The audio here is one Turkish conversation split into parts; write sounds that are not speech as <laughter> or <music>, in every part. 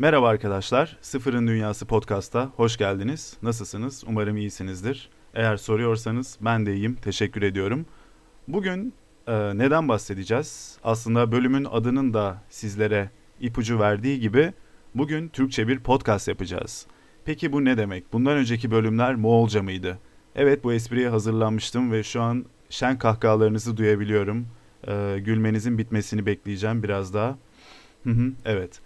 Merhaba arkadaşlar, Sıfırın Dünyası Podcast'a hoş geldiniz. Nasılsınız? Umarım iyisinizdir. Eğer soruyorsanız ben de iyiyim, teşekkür ediyorum. Bugün e, neden bahsedeceğiz? Aslında bölümün adının da sizlere ipucu verdiği gibi bugün Türkçe bir podcast yapacağız. Peki bu ne demek? Bundan önceki bölümler Moğolca mıydı? Evet bu espriye hazırlanmıştım ve şu an şen kahkahalarınızı duyabiliyorum. E, gülmenizin bitmesini bekleyeceğim biraz daha. Evet.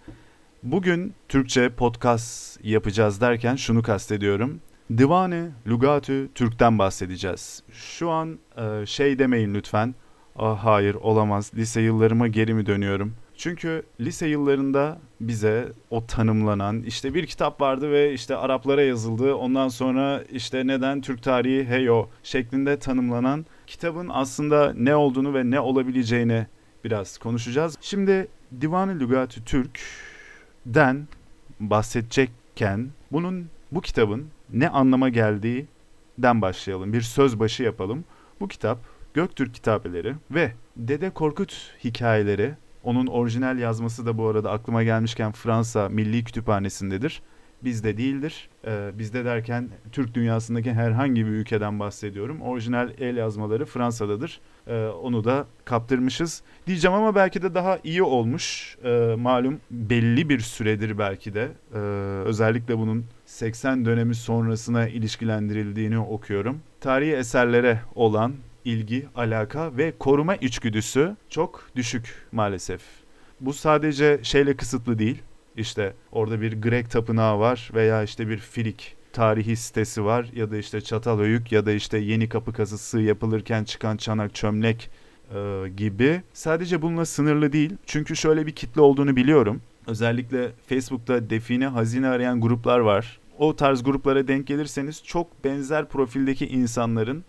Bugün Türkçe podcast yapacağız derken şunu kastediyorum. Divane Lugatü Türk'ten bahsedeceğiz. Şu an e, şey demeyin lütfen. Ah hayır olamaz lise yıllarıma geri mi dönüyorum? Çünkü lise yıllarında bize o tanımlanan işte bir kitap vardı ve işte Araplara yazıldı. Ondan sonra işte neden Türk tarihi heyo şeklinde tanımlanan kitabın aslında ne olduğunu ve ne olabileceğini biraz konuşacağız. Şimdi Divan-ı Lugatü Türk den bahsedecekken bunun bu kitabın ne anlama geldiği den başlayalım. Bir söz başı yapalım. Bu kitap Göktürk kitabeleri ve Dede Korkut hikayeleri onun orijinal yazması da bu arada aklıma gelmişken Fransa Milli Kütüphanesi'ndedir bizde değildir. Ee, bizde derken Türk dünyasındaki herhangi bir ülkeden bahsediyorum. Orijinal el yazmaları Fransa'dadır. Ee, onu da kaptırmışız diyeceğim ama belki de daha iyi olmuş. Ee, malum belli bir süredir belki de. Ee, özellikle bunun 80 dönemi sonrasına ilişkilendirildiğini okuyorum. Tarihi eserlere olan ilgi, alaka ve koruma içgüdüsü çok düşük maalesef. Bu sadece şeyle kısıtlı değil işte orada bir Grek tapınağı var veya işte bir Filik tarihi sitesi var ya da işte Çatalhöyük ya da işte Yeni Kapı kazısı yapılırken çıkan çanak çömlek e, gibi. Sadece bununla sınırlı değil. Çünkü şöyle bir kitle olduğunu biliyorum. Özellikle Facebook'ta define hazine arayan gruplar var. O tarz gruplara denk gelirseniz çok benzer profildeki insanların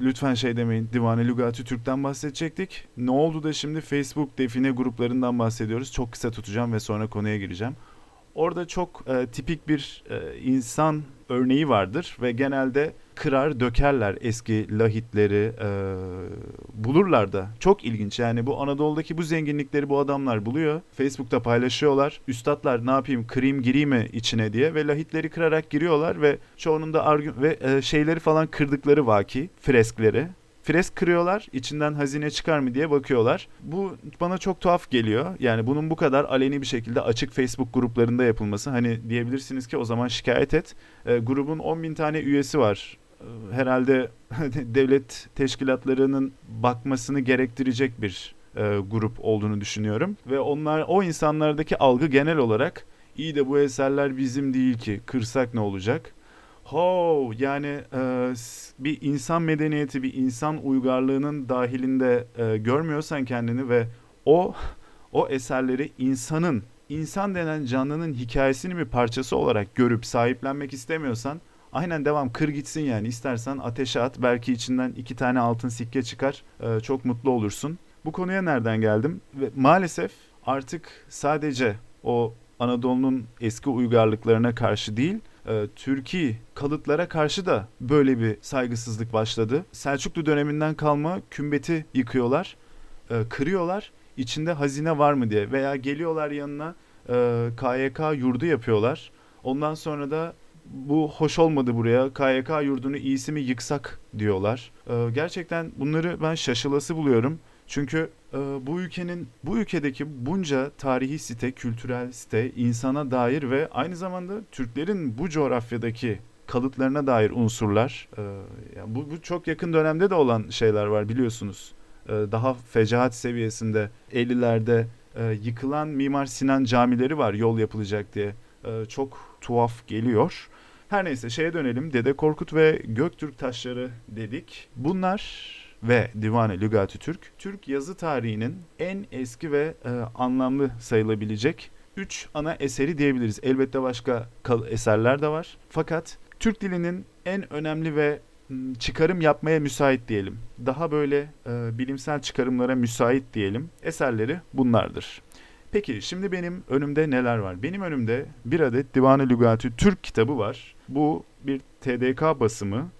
lütfen şey demeyin. Divane Lugati Türk'ten bahsedecektik. Ne oldu da şimdi Facebook define gruplarından bahsediyoruz. Çok kısa tutacağım ve sonra konuya gireceğim. Orada çok e, tipik bir e, insan örneği vardır ve genelde kırar dökerler eski lahitleri e, bulurlar da. Çok ilginç yani bu Anadolu'daki bu zenginlikleri bu adamlar buluyor. Facebook'ta paylaşıyorlar. Üstadlar ne yapayım kırayım gireyim mi içine diye ve lahitleri kırarak giriyorlar ve çoğunun da argü ve e, şeyleri falan kırdıkları vaki freskleri fresk kırıyorlar. içinden hazine çıkar mı diye bakıyorlar. Bu bana çok tuhaf geliyor. Yani bunun bu kadar aleni bir şekilde açık Facebook gruplarında yapılması. Hani diyebilirsiniz ki o zaman şikayet et. E, grubun 10 bin tane üyesi var. Herhalde <laughs> devlet teşkilatlarının bakmasını gerektirecek bir e, grup olduğunu düşünüyorum. Ve onlar o insanlardaki algı genel olarak iyi de bu eserler bizim değil ki kırsak ne olacak? Ho yani e, bir insan medeniyeti, bir insan uygarlığının dahilinde e, görmüyorsan kendini ve o o eserleri insanın, insan denen canlının hikayesini bir parçası olarak görüp sahiplenmek istemiyorsan aynen devam kır gitsin yani istersen ateşe at belki içinden iki tane altın sikke çıkar e, çok mutlu olursun. Bu konuya nereden geldim? Ve maalesef artık sadece o Anadolu'nun eski uygarlıklarına karşı değil e, Türkiye kalıtlara karşı da böyle bir saygısızlık başladı. Selçuklu döneminden kalma kümbeti yıkıyorlar, e, kırıyorlar. İçinde hazine var mı diye veya geliyorlar yanına e, KYK yurdu yapıyorlar. Ondan sonra da bu hoş olmadı buraya. KYK yurdunu iyisi mi yıksak diyorlar. E, gerçekten bunları ben şaşılası buluyorum. Çünkü e, bu ülkenin bu ülkedeki bunca tarihi site, kültürel site, insana dair ve aynı zamanda Türklerin bu coğrafyadaki kalıtlarına dair unsurlar. E, yani bu, bu çok yakın dönemde de olan şeyler var biliyorsunuz. E, daha fecaat seviyesinde 50'lerde e, yıkılan Mimar Sinan camileri var yol yapılacak diye. E, çok tuhaf geliyor. Her neyse şeye dönelim. Dede Korkut ve Göktürk taşları dedik. Bunlar ve Divane Lügati Türk, Türk yazı tarihinin en eski ve e, anlamlı sayılabilecek üç ana eseri diyebiliriz. Elbette başka eserler de var. Fakat Türk dilinin en önemli ve çıkarım yapmaya müsait diyelim. Daha böyle e, bilimsel çıkarımlara müsait diyelim. Eserleri bunlardır. Peki şimdi benim önümde neler var? Benim önümde bir adet Divan-ı Lügatü Türk kitabı var. Bu bir TDK basımı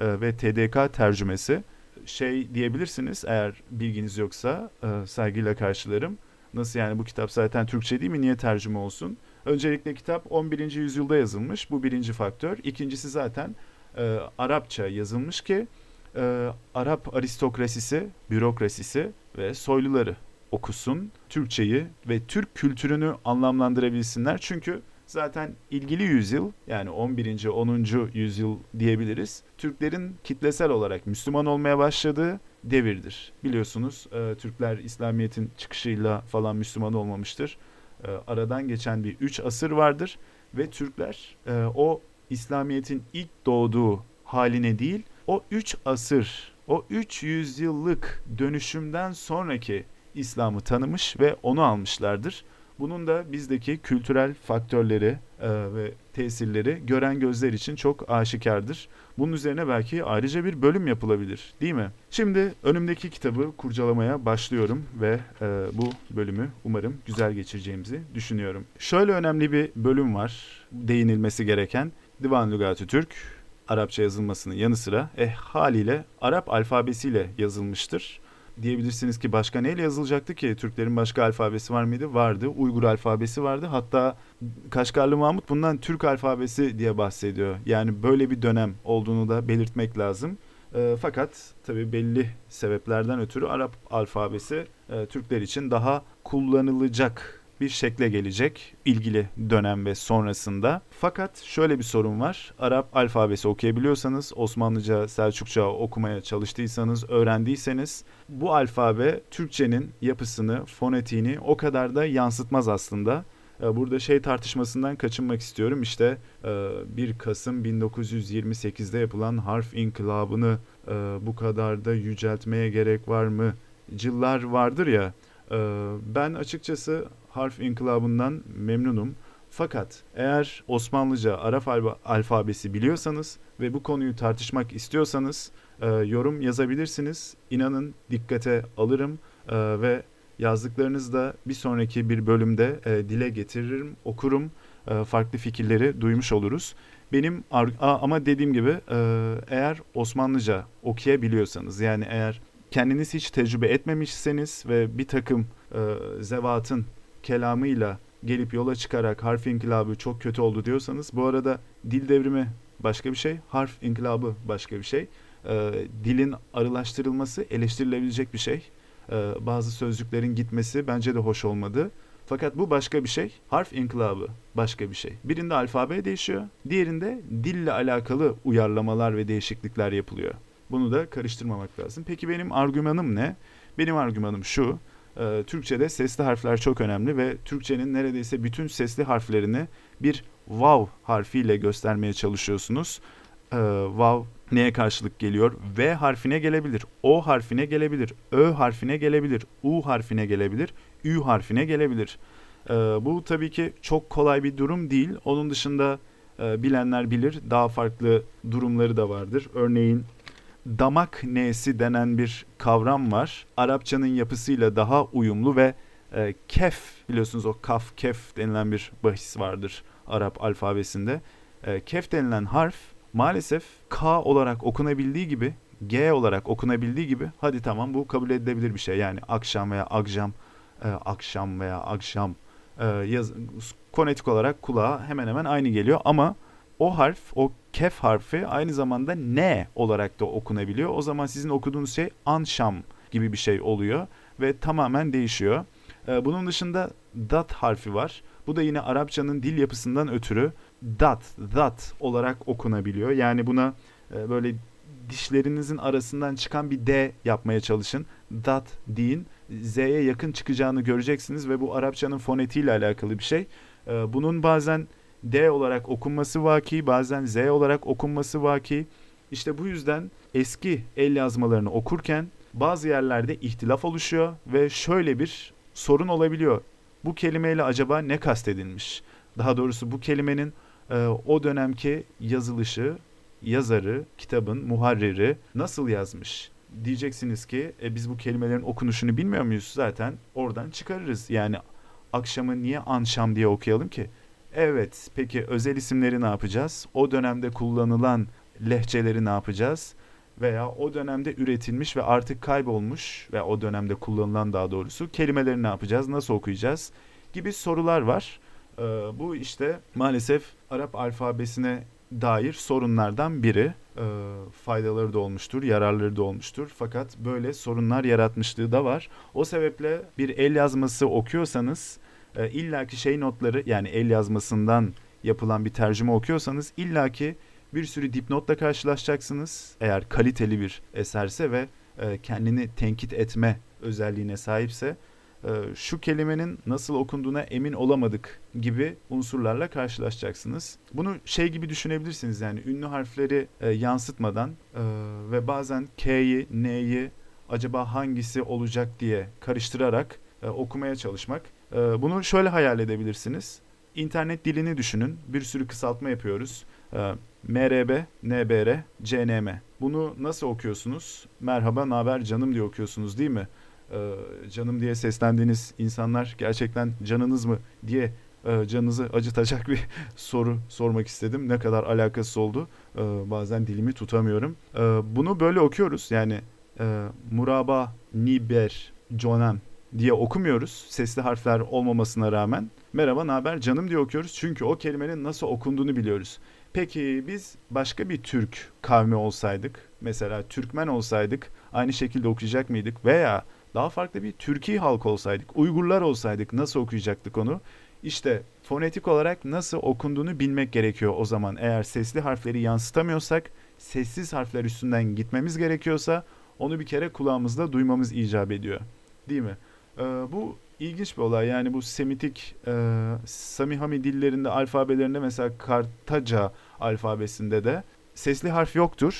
e, ve TDK tercümesi. Şey diyebilirsiniz eğer bilginiz yoksa e, saygıyla karşılarım. Nasıl yani bu kitap zaten Türkçe değil mi? Niye tercüme olsun? Öncelikle kitap 11. yüzyılda yazılmış. Bu birinci faktör. İkincisi zaten e, Arapça yazılmış ki e, Arap aristokrasisi, bürokrasisi ve soyluları okusun, Türkçeyi ve Türk kültürünü anlamlandırabilsinler. Çünkü zaten ilgili yüzyıl yani 11. 10. yüzyıl diyebiliriz. Türklerin kitlesel olarak Müslüman olmaya başladığı devirdir. Biliyorsunuz e, Türkler İslamiyet'in çıkışıyla falan Müslüman olmamıştır. E, aradan geçen bir 3 asır vardır ve Türkler e, o İslamiyet'in ilk doğduğu haline değil, o 3 asır, o 3 yüzyıllık dönüşümden sonraki İslam'ı tanımış ve onu almışlardır. Bunun da bizdeki kültürel faktörleri e, ve tesirleri gören gözler için çok aşikardır. Bunun üzerine belki ayrıca bir bölüm yapılabilir değil mi? Şimdi önümdeki kitabı kurcalamaya başlıyorum ve e, bu bölümü umarım güzel geçireceğimizi düşünüyorum. Şöyle önemli bir bölüm var değinilmesi gereken. Divan Lügatü Türk, Arapça yazılmasının yanı sıra eh haliyle Arap alfabesiyle yazılmıştır diyebilirsiniz ki başka neyle yazılacaktı ki? Türklerin başka alfabesi var mıydı? Vardı. Uygur alfabesi vardı. Hatta Kaşgarlı Mahmut bundan Türk alfabesi diye bahsediyor. Yani böyle bir dönem olduğunu da belirtmek lazım. E, fakat tabii belli sebeplerden ötürü Arap alfabesi e, Türkler için daha kullanılacak bir şekle gelecek ilgili dönem ve sonrasında. Fakat şöyle bir sorun var. Arap alfabesi okuyabiliyorsanız, Osmanlıca, Selçukça okumaya çalıştıysanız, öğrendiyseniz bu alfabe Türkçenin yapısını, fonetiğini o kadar da yansıtmaz aslında. Ee, burada şey tartışmasından kaçınmak istiyorum. İşte 1 e, Kasım 1928'de yapılan harf inkılabını e, bu kadar da yüceltmeye gerek var mı? Cıllar vardır ya. E, ben açıkçası harf inkılabından memnunum. Fakat eğer Osmanlıca Arap alfabesi biliyorsanız ve bu konuyu tartışmak istiyorsanız e, yorum yazabilirsiniz. İnanın dikkate alırım e, ve yazdıklarınızı da bir sonraki bir bölümde e, dile getiririm, okurum. Farklı fikirleri duymuş oluruz. Benim ama dediğim gibi eğer Osmanlıca okuyabiliyorsanız yani eğer kendiniz hiç tecrübe etmemişseniz ve bir takım e, zevatın kelamıyla gelip yola çıkarak harf inkılabı çok kötü oldu diyorsanız bu arada dil devrimi başka bir şey, harf inkılabı başka bir şey. E, dilin arılaştırılması eleştirilebilecek bir şey. E, bazı sözcüklerin gitmesi bence de hoş olmadı. Fakat bu başka bir şey. Harf inkılabı başka bir şey. Birinde alfabe değişiyor, diğerinde dille alakalı uyarlamalar ve değişiklikler yapılıyor. Bunu da karıştırmamak lazım. Peki benim argümanım ne? Benim argümanım şu e, Türkçe'de sesli harfler çok önemli ve Türkçenin neredeyse bütün sesli harflerini bir vav harfiyle göstermeye çalışıyorsunuz. E, vav neye karşılık geliyor? V harfine gelebilir, O harfine gelebilir, Ö harfine gelebilir, U harfine gelebilir, Ü harfine gelebilir. E, bu tabii ki çok kolay bir durum değil. Onun dışında e, bilenler bilir daha farklı durumları da vardır. Örneğin damak nesi denen bir kavram var. Arapçanın yapısıyla daha uyumlu ve e, kef biliyorsunuz o kaf kef denilen bir bahis vardır Arap alfabesinde. E, kef denilen harf maalesef K olarak okunabildiği gibi G olarak okunabildiği gibi hadi tamam bu kabul edilebilir bir şey. Yani akşam veya akşam e, akşam veya akşam e, yaz, konetik olarak kulağa hemen hemen aynı geliyor ama o harf, o kef harfi aynı zamanda ne olarak da okunabiliyor. O zaman sizin okuduğunuz şey anşam gibi bir şey oluyor ve tamamen değişiyor. Ee, bunun dışında dat harfi var. Bu da yine Arapçanın dil yapısından ötürü dat, that olarak okunabiliyor. Yani buna e, böyle dişlerinizin arasından çıkan bir D yapmaya çalışın. Dat deyin. Z'ye yakın çıkacağını göreceksiniz ve bu Arapçanın fonetiğiyle alakalı bir şey. Ee, bunun bazen D olarak okunması vaki, bazen Z olarak okunması vaki. İşte bu yüzden eski el yazmalarını okurken bazı yerlerde ihtilaf oluşuyor ve şöyle bir sorun olabiliyor. Bu kelimeyle acaba ne kastedilmiş? Daha doğrusu bu kelimenin e, o dönemki yazılışı, yazarı, kitabın muharriri nasıl yazmış? Diyeceksiniz ki e, biz bu kelimelerin okunuşunu bilmiyor muyuz? Zaten oradan çıkarırız. Yani akşamı niye anşam diye okuyalım ki? Evet, peki özel isimleri ne yapacağız? O dönemde kullanılan lehçeleri ne yapacağız? Veya o dönemde üretilmiş ve artık kaybolmuş ve o dönemde kullanılan daha doğrusu kelimeleri ne yapacağız? Nasıl okuyacağız? Gibi sorular var. Ee, bu işte maalesef Arap alfabesine dair sorunlardan biri. Ee, faydaları da olmuştur, yararları da olmuştur. Fakat böyle sorunlar yaratmışlığı da var. O sebeple bir el yazması okuyorsanız e, illaki şey notları yani el yazmasından yapılan bir tercüme okuyorsanız illaki bir sürü dipnotla karşılaşacaksınız. Eğer kaliteli bir eserse ve e, kendini tenkit etme özelliğine sahipse e, şu kelimenin nasıl okunduğuna emin olamadık gibi unsurlarla karşılaşacaksınız. Bunu şey gibi düşünebilirsiniz yani ünlü harfleri e, yansıtmadan e, ve bazen K'yi, N'yi acaba hangisi olacak diye karıştırarak e, okumaya çalışmak. E, bunu şöyle hayal edebilirsiniz. İnternet dilini düşünün. Bir sürü kısaltma yapıyoruz. E, MRB, NBR, CNM. Bunu nasıl okuyorsunuz? Merhaba, naber canım diye okuyorsunuz değil mi? Ee, canım diye seslendiğiniz insanlar gerçekten canınız mı diye e, canınızı acıtacak bir <laughs> soru sormak istedim. Ne kadar alakasız oldu. Ee, bazen dilimi tutamıyorum. Ee, bunu böyle okuyoruz. Yani e, muraba, niber, conem diye okumuyoruz. Sesli harfler olmamasına rağmen. Merhaba, naber canım diye okuyoruz. Çünkü o kelimenin nasıl okunduğunu biliyoruz. Peki biz başka bir Türk kavmi olsaydık, mesela Türkmen olsaydık aynı şekilde okuyacak mıydık? Veya daha farklı bir Türkiye halk olsaydık, Uygurlar olsaydık nasıl okuyacaktık onu? İşte fonetik olarak nasıl okunduğunu bilmek gerekiyor o zaman. Eğer sesli harfleri yansıtamıyorsak, sessiz harfler üstünden gitmemiz gerekiyorsa onu bir kere kulağımızda duymamız icap ediyor. Değil mi? Ee, bu ilginç bir olay. Yani bu Semitik e, Samihami dillerinde, alfabelerinde mesela Kartaca alfabesinde de sesli harf yoktur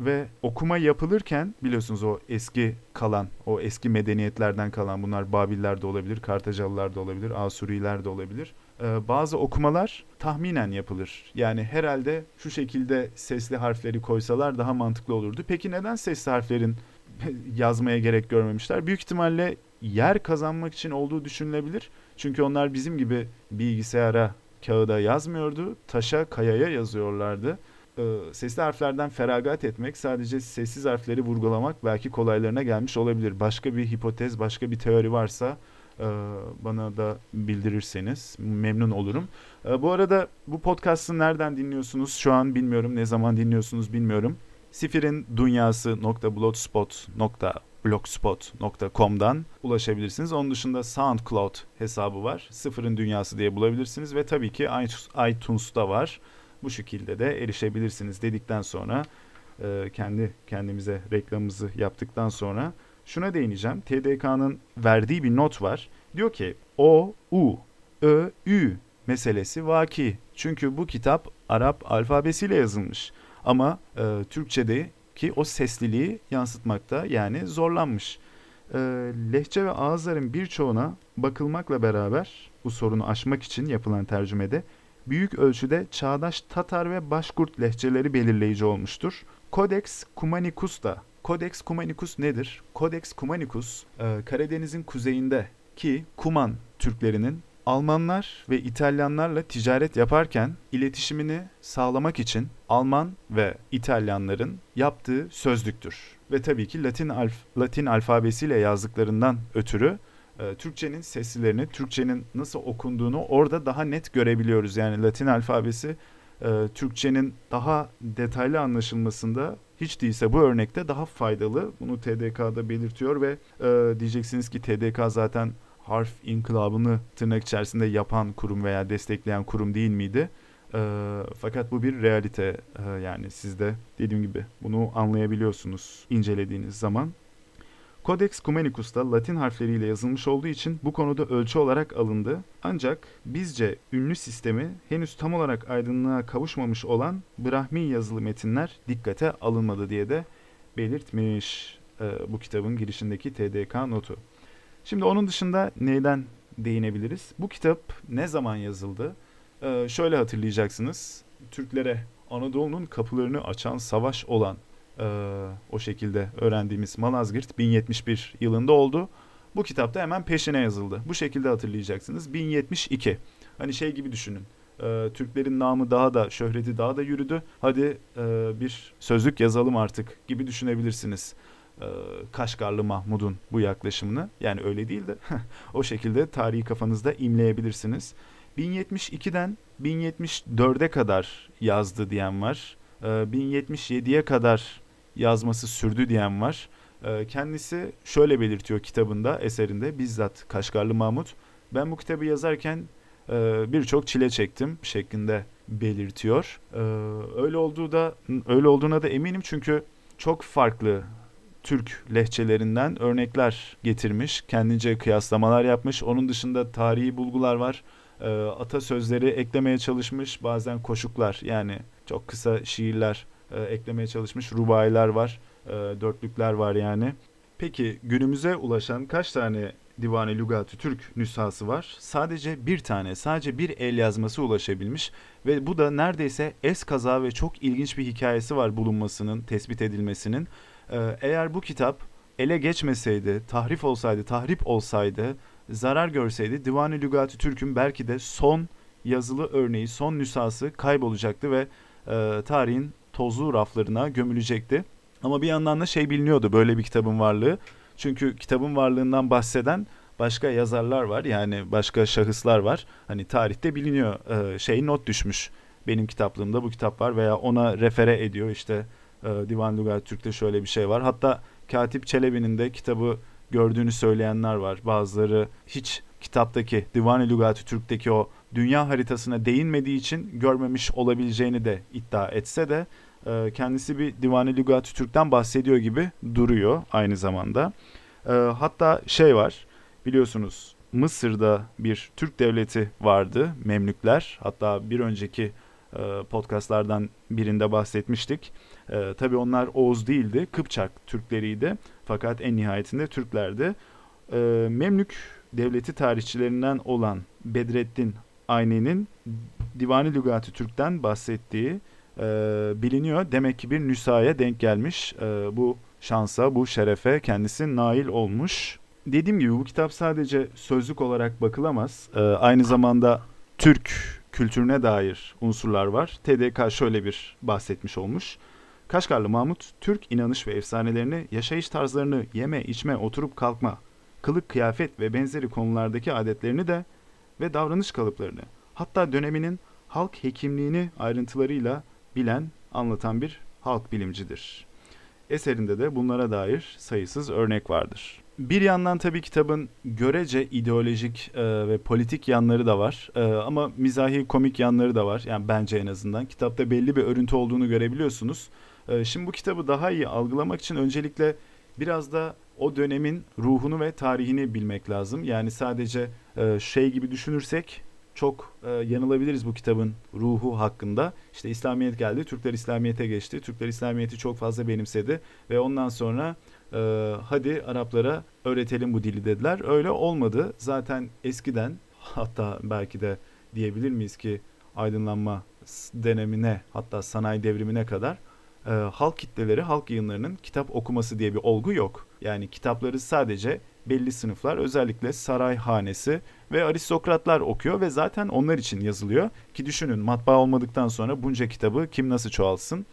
ve okuma yapılırken biliyorsunuz o eski kalan, o eski medeniyetlerden kalan bunlar Babiller de olabilir, Kartacalılar da olabilir, Asuriler de olabilir. Ee, bazı okumalar tahminen yapılır. Yani herhalde şu şekilde sesli harfleri koysalar daha mantıklı olurdu. Peki neden sesli harflerin <laughs> yazmaya gerek görmemişler? Büyük ihtimalle yer kazanmak için olduğu düşünülebilir. Çünkü onlar bizim gibi bilgisayara, kağıda yazmıyordu. Taşa, kayaya yazıyorlardı. Ee, sesli harflerden feragat etmek, sadece sessiz harfleri vurgulamak belki kolaylarına gelmiş olabilir. Başka bir hipotez, başka bir teori varsa e, bana da bildirirseniz memnun olurum. E, bu arada bu podcast'ı nereden dinliyorsunuz şu an bilmiyorum. Ne zaman dinliyorsunuz bilmiyorum. Sifirin dünyası.blogspot.blogspot.com'dan ulaşabilirsiniz. Onun dışında SoundCloud hesabı var. Sıfırın Dünyası diye bulabilirsiniz ve tabii ki iTunes'ta var bu şekilde de erişebilirsiniz dedikten sonra e, kendi kendimize reklamımızı yaptıktan sonra şuna değineceğim. TDK'nın verdiği bir not var. Diyor ki O, U, Ö, Ü meselesi vaki. Çünkü bu kitap Arap alfabesiyle yazılmış. Ama e, Türkçedeki o sesliliği yansıtmakta yani zorlanmış. E, lehçe ve ağızların birçoğuna bakılmakla beraber bu sorunu aşmak için yapılan tercümede büyük ölçüde çağdaş Tatar ve Başkurt lehçeleri belirleyici olmuştur. Codex Cumanicus da Codex Cumanicus nedir? Codex Cumanicus e, Karadeniz'in kuzeyinde ki Kuman Türklerinin Almanlar ve İtalyanlarla ticaret yaparken iletişimini sağlamak için Alman ve İtalyanların yaptığı sözlüktür. Ve tabii ki Latin, alf Latin alfabesiyle yazdıklarından ötürü e, Türkçenin seslerini, Türkçenin nasıl okunduğunu orada daha net görebiliyoruz. Yani Latin alfabesi e, Türkçenin daha detaylı anlaşılmasında hiç değilse bu örnekte daha faydalı. Bunu TDK'da belirtiyor ve e, diyeceksiniz ki TDK zaten harf inkılabını tırnak içerisinde yapan kurum veya destekleyen kurum değil miydi? E, fakat bu bir realite e, yani siz de dediğim gibi bunu anlayabiliyorsunuz incelediğiniz zaman. Codex Cumanicus'ta Latin harfleriyle yazılmış olduğu için bu konuda ölçü olarak alındı. Ancak bizce ünlü sistemi henüz tam olarak aydınlığa kavuşmamış olan Brahmi yazılı metinler dikkate alınmadı diye de belirtmiş e, bu kitabın girişindeki TDK notu. Şimdi onun dışında neyden değinebiliriz? Bu kitap ne zaman yazıldı? E, şöyle hatırlayacaksınız. Türklere Anadolu'nun kapılarını açan savaş olan e, o şekilde öğrendiğimiz Malazgirt 1071 yılında oldu. Bu kitapta hemen peşine yazıldı. Bu şekilde hatırlayacaksınız. 1072. Hani şey gibi düşünün. E, Türklerin namı daha da şöhreti daha da yürüdü. Hadi e, bir sözlük yazalım artık gibi düşünebilirsiniz. E, Kaşgarlı Mahmud'un bu yaklaşımını. Yani öyle değil de <laughs> o şekilde tarihi kafanızda imleyebilirsiniz. 1072'den 1074'e kadar yazdı diyen var. E, 1077'ye kadar yazması sürdü diyen var. E, kendisi şöyle belirtiyor kitabında, eserinde bizzat Kaşgarlı Mahmut. Ben bu kitabı yazarken e, birçok çile çektim şeklinde belirtiyor. E, öyle olduğu da öyle olduğuna da eminim çünkü çok farklı Türk lehçelerinden örnekler getirmiş, kendince kıyaslamalar yapmış. Onun dışında tarihi bulgular var. E, atasözleri eklemeye çalışmış, bazen koşuklar yani çok kısa şiirler e, eklemeye çalışmış, rubailer var, e, dörtlükler var yani. Peki günümüze ulaşan kaç tane Divane Lügatü Türk nüshası var. Sadece bir tane, sadece bir el yazması ulaşabilmiş ve bu da neredeyse es kaza ve çok ilginç bir hikayesi var bulunmasının, tespit edilmesinin. Ee, eğer bu kitap ele geçmeseydi, tahrif olsaydı, tahrip olsaydı, zarar görseydi Divane Lügatü Türk'ün belki de son yazılı örneği, son nüshası kaybolacaktı ve e, tarihin tozlu raflarına gömülecekti. Ama bir yandan da şey biliniyordu böyle bir kitabın varlığı. Çünkü kitabın varlığından bahseden başka yazarlar var. Yani başka şahıslar var. Hani tarihte biliniyor e, şey not düşmüş. Benim kitaplığımda bu kitap var veya ona refere ediyor işte e, Divan Lugat Türk'te şöyle bir şey var. Hatta Katip Çelebi'nin de kitabı gördüğünü söyleyenler var. Bazıları hiç kitaptaki Divan-ı Lügat-ı Türk'teki o dünya haritasına değinmediği için görmemiş olabileceğini de iddia etse de e, kendisi bir Divan-ı Lügat-ı Türk'ten bahsediyor gibi duruyor aynı zamanda. E, hatta şey var biliyorsunuz Mısır'da bir Türk devleti vardı Memlükler. Hatta bir önceki e, podcastlardan birinde bahsetmiştik. E, tabii onlar Oğuz değildi, Kıpçak Türkleriydi. Fakat en nihayetinde Türklerdi. E, Memlük devleti tarihçilerinden olan Bedrettin Ayni'nin Divani Lügati Türk'ten bahsettiği e, biliniyor. Demek ki bir nüsaya denk gelmiş. E, bu şansa, bu şerefe kendisi nail olmuş. Dediğim gibi bu kitap sadece sözlük olarak bakılamaz. E, aynı zamanda Türk kültürüne dair unsurlar var. TDK şöyle bir bahsetmiş olmuş. Kaşgarlı Mahmut, Türk inanış ve efsanelerini, yaşayış tarzlarını, yeme, içme, oturup kalkma, kılık, kıyafet ve benzeri konulardaki adetlerini de ve davranış kalıplarını, hatta döneminin halk hekimliğini ayrıntılarıyla bilen, anlatan bir halk bilimcidir. Eserinde de bunlara dair sayısız örnek vardır. Bir yandan tabii kitabın görece ideolojik e, ve politik yanları da var. E, ama mizahi komik yanları da var. Yani bence en azından. Kitapta belli bir örüntü olduğunu görebiliyorsunuz. E, şimdi bu kitabı daha iyi algılamak için öncelikle biraz da o dönemin ruhunu ve tarihini bilmek lazım. Yani sadece e, şey gibi düşünürsek çok e, yanılabiliriz bu kitabın ruhu hakkında. İşte İslamiyet geldi, Türkler İslamiyet'e geçti. Türkler İslamiyet'i çok fazla benimsedi ve ondan sonra e, hadi Araplara öğretelim bu dili dediler. Öyle olmadı. Zaten eskiden hatta belki de diyebilir miyiz ki aydınlanma dönemine hatta sanayi devrimine kadar e, halk kitleleri, halk yayınlarının kitap okuması diye bir olgu yok. Yani kitapları sadece belli sınıflar özellikle saray hanesi ve aristokratlar okuyor ve zaten onlar için yazılıyor. Ki düşünün matbaa olmadıktan sonra bunca kitabı kim nasıl çoğalsın?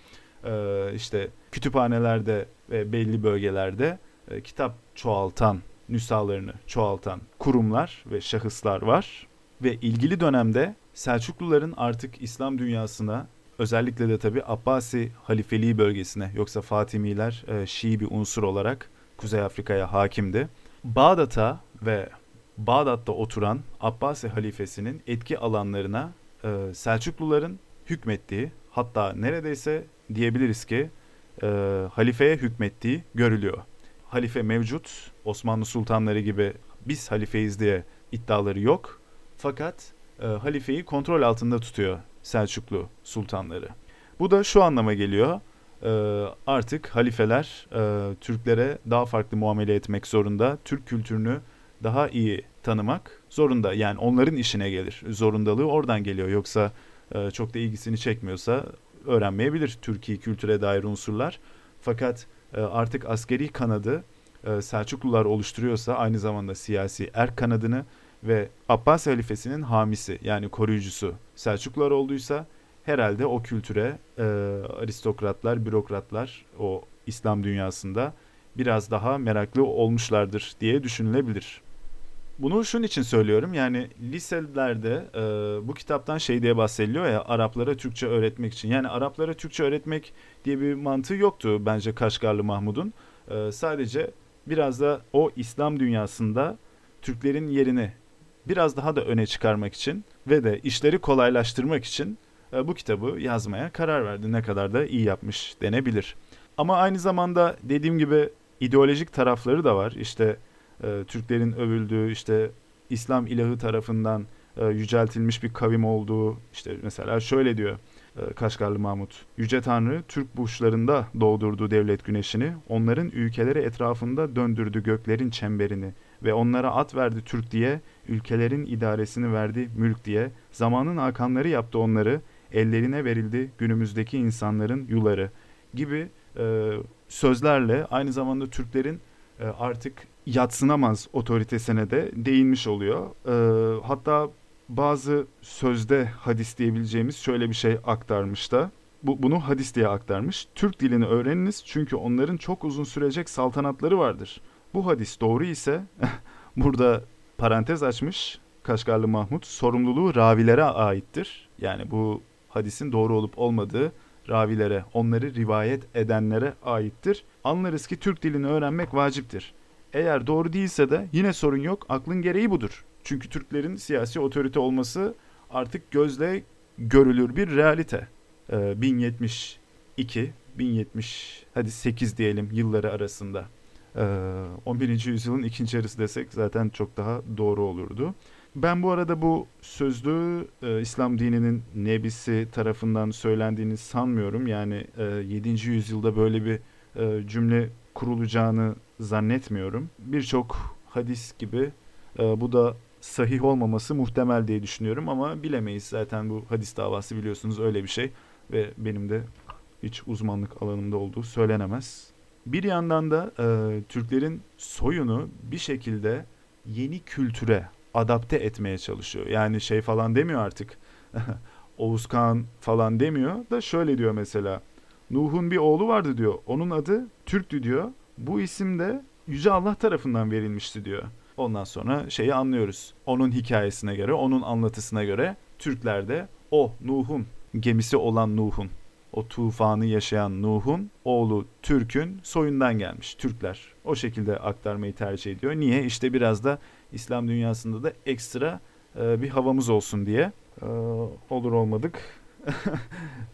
Ee, işte kütüphanelerde ve belli bölgelerde e, kitap çoğaltan, nüshalarını çoğaltan kurumlar ve şahıslar var. Ve ilgili dönemde Selçukluların artık İslam dünyasına özellikle de tabi Abbasi halifeliği bölgesine yoksa Fatimiler e, Şii bir unsur olarak Kuzey Afrika'ya hakimdi. Bağdat'a ve Bağdat'ta oturan Abbasi halifesinin etki alanlarına e, Selçukluların hükmettiği hatta neredeyse diyebiliriz ki e, halifeye hükmettiği görülüyor. Halife mevcut, Osmanlı sultanları gibi biz halifeyiz diye iddiaları yok. Fakat e, halifeyi kontrol altında tutuyor Selçuklu sultanları. Bu da şu anlama geliyor. E, artık halifeler e, Türklere daha farklı muamele etmek zorunda. Türk kültürünü daha iyi tanımak zorunda. Yani onların işine gelir. Zorundalığı oradan geliyor. Yoksa e, çok da ilgisini çekmiyorsa öğrenmeyebilir Türkiye kültüre dair unsurlar. Fakat e, artık askeri kanadı Selçuklular oluşturuyorsa aynı zamanda siyasi er kanadını ve Abbas halifesinin hamisi yani koruyucusu Selçuklular olduysa herhalde o kültüre e, aristokratlar, bürokratlar o İslam dünyasında biraz daha meraklı olmuşlardır diye düşünülebilir. Bunu şunun için söylüyorum yani liselerde e, bu kitaptan şey diye bahsediliyor ya Araplara Türkçe öğretmek için. Yani Araplara Türkçe öğretmek diye bir mantığı yoktu bence Kaşgarlı Mahmud'un. E, sadece biraz da o İslam dünyasında Türklerin yerini biraz daha da öne çıkarmak için ve de işleri kolaylaştırmak için e, bu kitabı yazmaya karar verdi. Ne kadar da iyi yapmış denebilir. Ama aynı zamanda dediğim gibi ideolojik tarafları da var. İşte e, Türklerin övüldüğü işte İslam ilahı tarafından e, yüceltilmiş bir kavim olduğu işte mesela şöyle diyor e, Kaşgarlı Mahmut. Yüce Tanrı Türk burçlarında doğdurdu devlet güneşini, onların ülkeleri etrafında döndürdü göklerin çemberini ve onlara at verdi Türk diye, ülkelerin idaresini verdi mülk diye, zamanın hakanları yaptı onları, ellerine verildi günümüzdeki insanların yuları gibi e, sözlerle aynı zamanda Türklerin e, artık yatsınamaz otoritesine de değinmiş oluyor. E, hatta bazı sözde hadis diyebileceğimiz şöyle bir şey aktarmış da. Bu, bunu hadis diye aktarmış. Türk dilini öğreniniz çünkü onların çok uzun sürecek saltanatları vardır. Bu hadis doğru ise <laughs> burada parantez açmış Kaşgarlı Mahmut sorumluluğu ravilere aittir. Yani bu hadisin doğru olup olmadığı ravilere, onları rivayet edenlere aittir. Anlarız ki Türk dilini öğrenmek vaciptir. Eğer doğru değilse de yine sorun yok. Aklın gereği budur. Çünkü Türklerin siyasi otorite olması artık gözle görülür bir realite. Ee, 1072, 1070, hadi 8 diyelim yılları arasında. Ee, 11. yüzyılın ikinci yarısı desek zaten çok daha doğru olurdu. Ben bu arada bu sözlüğü e, İslam dininin nebisi tarafından söylendiğini sanmıyorum. Yani e, 7. yüzyılda böyle bir e, cümle kurulacağını zannetmiyorum. Birçok hadis gibi e, bu da sahih olmaması muhtemel diye düşünüyorum ama bilemeyiz zaten bu hadis davası biliyorsunuz öyle bir şey ve benim de hiç uzmanlık alanımda olduğu söylenemez. Bir yandan da e, Türklerin soyunu bir şekilde yeni kültüre adapte etmeye çalışıyor. Yani şey falan demiyor artık. <laughs> Oğuz falan demiyor da şöyle diyor mesela. Nuh'un bir oğlu vardı diyor. Onun adı Türktü diyor. Bu isim de Yüce Allah tarafından verilmişti diyor. Ondan sonra şeyi anlıyoruz. Onun hikayesine göre, onun anlatısına göre Türklerde o Nuh'un gemisi olan Nuh'un o tufanı yaşayan Nuh'un oğlu Türk'ün soyundan gelmiş. Türkler o şekilde aktarmayı tercih ediyor. Niye? İşte biraz da İslam dünyasında da ekstra e, bir havamız olsun diye. E, olur olmadık. <laughs>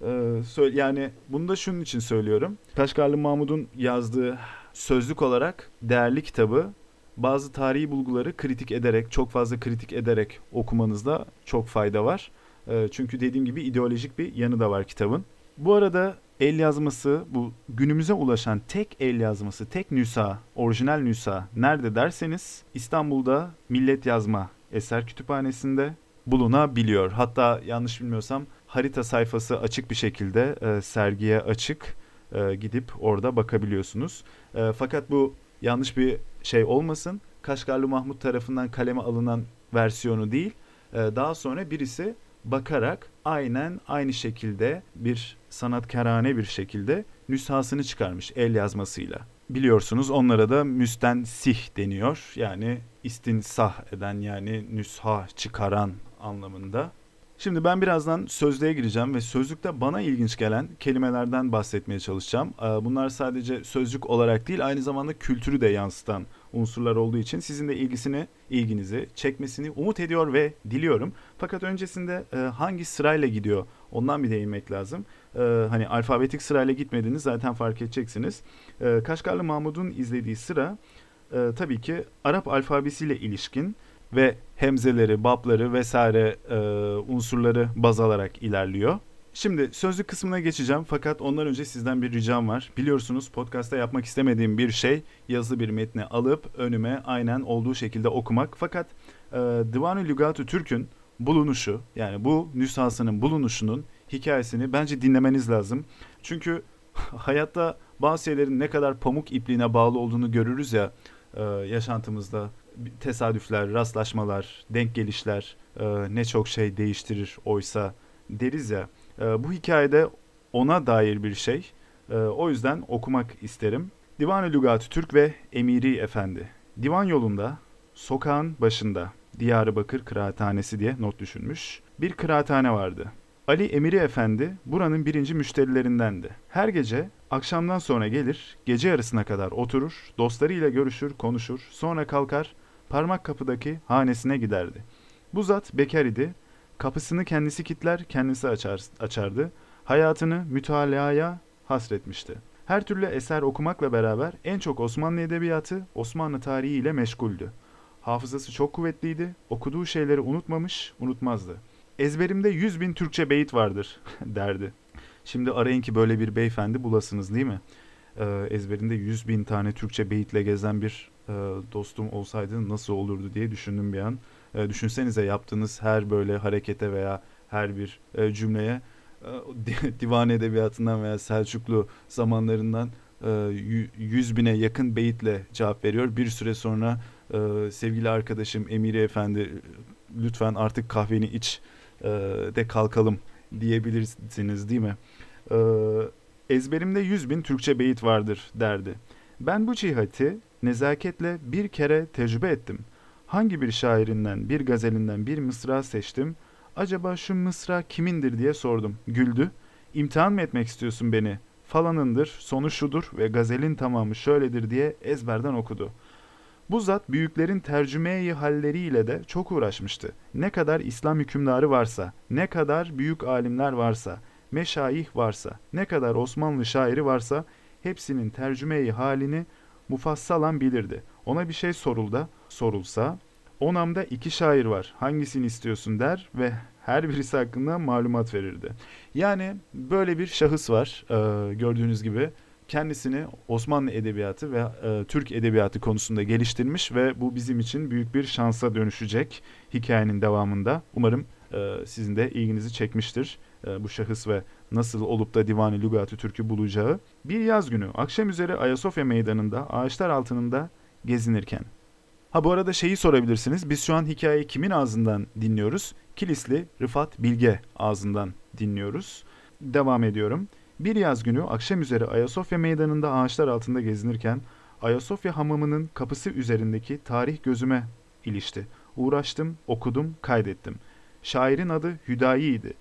e, yani bunu da şunun için söylüyorum. Kaşgarlı Mahmud'un yazdığı sözlük olarak değerli kitabı bazı tarihi bulguları kritik ederek, çok fazla kritik ederek okumanızda çok fayda var. E, çünkü dediğim gibi ideolojik bir yanı da var kitabın. Bu arada el yazması bu günümüze ulaşan tek el yazması, tek nüsa, orijinal nüsa nerede derseniz İstanbul'da Millet Yazma Eser Kütüphanesi'nde bulunabiliyor. Hatta yanlış bilmiyorsam harita sayfası açık bir şekilde e, sergiye açık e, gidip orada bakabiliyorsunuz. E, fakat bu yanlış bir şey olmasın. Kaşgarlı Mahmut tarafından kaleme alınan versiyonu değil. E, daha sonra birisi bakarak aynen aynı şekilde bir sanatkarane bir şekilde nüshasını çıkarmış el yazmasıyla. Biliyorsunuz onlara da müstensih deniyor. Yani istinsah eden yani nüsha çıkaran anlamında. Şimdi ben birazdan sözlüğe gireceğim ve sözlükte bana ilginç gelen kelimelerden bahsetmeye çalışacağım. Bunlar sadece sözcük olarak değil aynı zamanda kültürü de yansıtan unsurlar olduğu için sizin de ilgisini, ilginizi çekmesini umut ediyor ve diliyorum. Fakat öncesinde e, hangi sırayla gidiyor ondan bir değinmek lazım. E, hani alfabetik sırayla gitmediğini zaten fark edeceksiniz. E, Kaşgarlı Mahmud'un izlediği sıra tabii ki Arap alfabesiyle ilişkin ve hemzeleri, babları vesaire e, unsurları baz alarak ilerliyor. Şimdi sözlük kısmına geçeceğim fakat ondan önce sizden bir ricam var. Biliyorsunuz podcast'ta yapmak istemediğim bir şey yazılı bir metni alıp önüme aynen olduğu şekilde okumak. Fakat e, Divan-ı Lügat-ı Türk'ün bulunuşu yani bu nüshasının bulunuşunun hikayesini bence dinlemeniz lazım. Çünkü <laughs> hayatta bazı şeylerin ne kadar pamuk ipliğine bağlı olduğunu görürüz ya e, yaşantımızda. Tesadüfler, rastlaşmalar, denk gelişler e, ne çok şey değiştirir oysa deriz ya. E, bu hikayede ona dair bir şey. E, o yüzden okumak isterim. Divan-ı Lügat Türk ve Emiri Efendi. Divan yolunda, sokağın başında, Diyarbakır Kıraathanesi diye not düşünmüş. Bir kıraathane vardı. Ali Emiri Efendi buranın birinci müşterilerindendi. Her gece akşamdan sonra gelir, gece yarısına kadar oturur, dostlarıyla görüşür, konuşur, sonra kalkar, parmak kapıdaki hanesine giderdi. Bu zat bekar idi, kapısını kendisi kitler, kendisi açar, açardı, hayatını mütalaaya hasretmişti. Her türlü eser okumakla beraber en çok Osmanlı edebiyatı, Osmanlı tarihi ile meşguldü. Hafızası çok kuvvetliydi, okuduğu şeyleri unutmamış, unutmazdı. Ezberimde yüz bin Türkçe beyit vardır <laughs> derdi. Şimdi arayın ki böyle bir beyefendi bulasınız değil mi? Ee, ezberinde yüz bin tane Türkçe beyitle gezen bir e, dostum olsaydı nasıl olurdu diye düşündüm bir an. E, düşünsenize yaptığınız her böyle harekete veya her bir e, cümleye e, <laughs> divan edebiyatından veya Selçuklu zamanlarından e, yüz bine yakın beyitle cevap veriyor. Bir süre sonra e, sevgili arkadaşım Emiri Efendi lütfen artık kahveni iç e, de kalkalım diyebilirsiniz değil mi? E, ezberimde yüz bin Türkçe beyit vardır derdi. Ben bu cihati nezaketle bir kere tecrübe ettim. Hangi bir şairinden, bir gazelinden bir mısra seçtim. Acaba şu mısra kimindir diye sordum. Güldü. İmtihan mı etmek istiyorsun beni? Falanındır, sonu şudur ve gazelin tamamı şöyledir diye ezberden okudu.'' Bu zat büyüklerin tercümeyi halleriyle de çok uğraşmıştı. Ne kadar İslam hükümdarı varsa, ne kadar büyük alimler varsa, meşayih varsa, ne kadar Osmanlı şairi varsa hepsinin tercümeyi halini mufassalan bilirdi. Ona bir şey sorulda, sorulsa, o namda iki şair var, hangisini istiyorsun der ve her birisi hakkında malumat verirdi. Yani böyle bir şahıs var e, gördüğünüz gibi kendisini Osmanlı edebiyatı ve e, Türk edebiyatı konusunda geliştirmiş ve bu bizim için büyük bir şansa dönüşecek hikayenin devamında. Umarım e, sizin de ilginizi çekmiştir e, bu şahıs ve nasıl olup da Divani Lügatı Türk'ü bulacağı. Bir yaz günü akşam üzeri Ayasofya meydanında ağaçlar altında gezinirken. Ha bu arada şeyi sorabilirsiniz. Biz şu an hikayeyi kimin ağzından dinliyoruz? Kilisli Rıfat Bilge ağzından dinliyoruz. Devam ediyorum. Bir yaz günü akşam üzeri Ayasofya meydanında ağaçlar altında gezinirken Ayasofya hamamının kapısı üzerindeki tarih gözüme ilişti. Uğraştım, okudum, kaydettim. Şairin adı Hüdayi idi.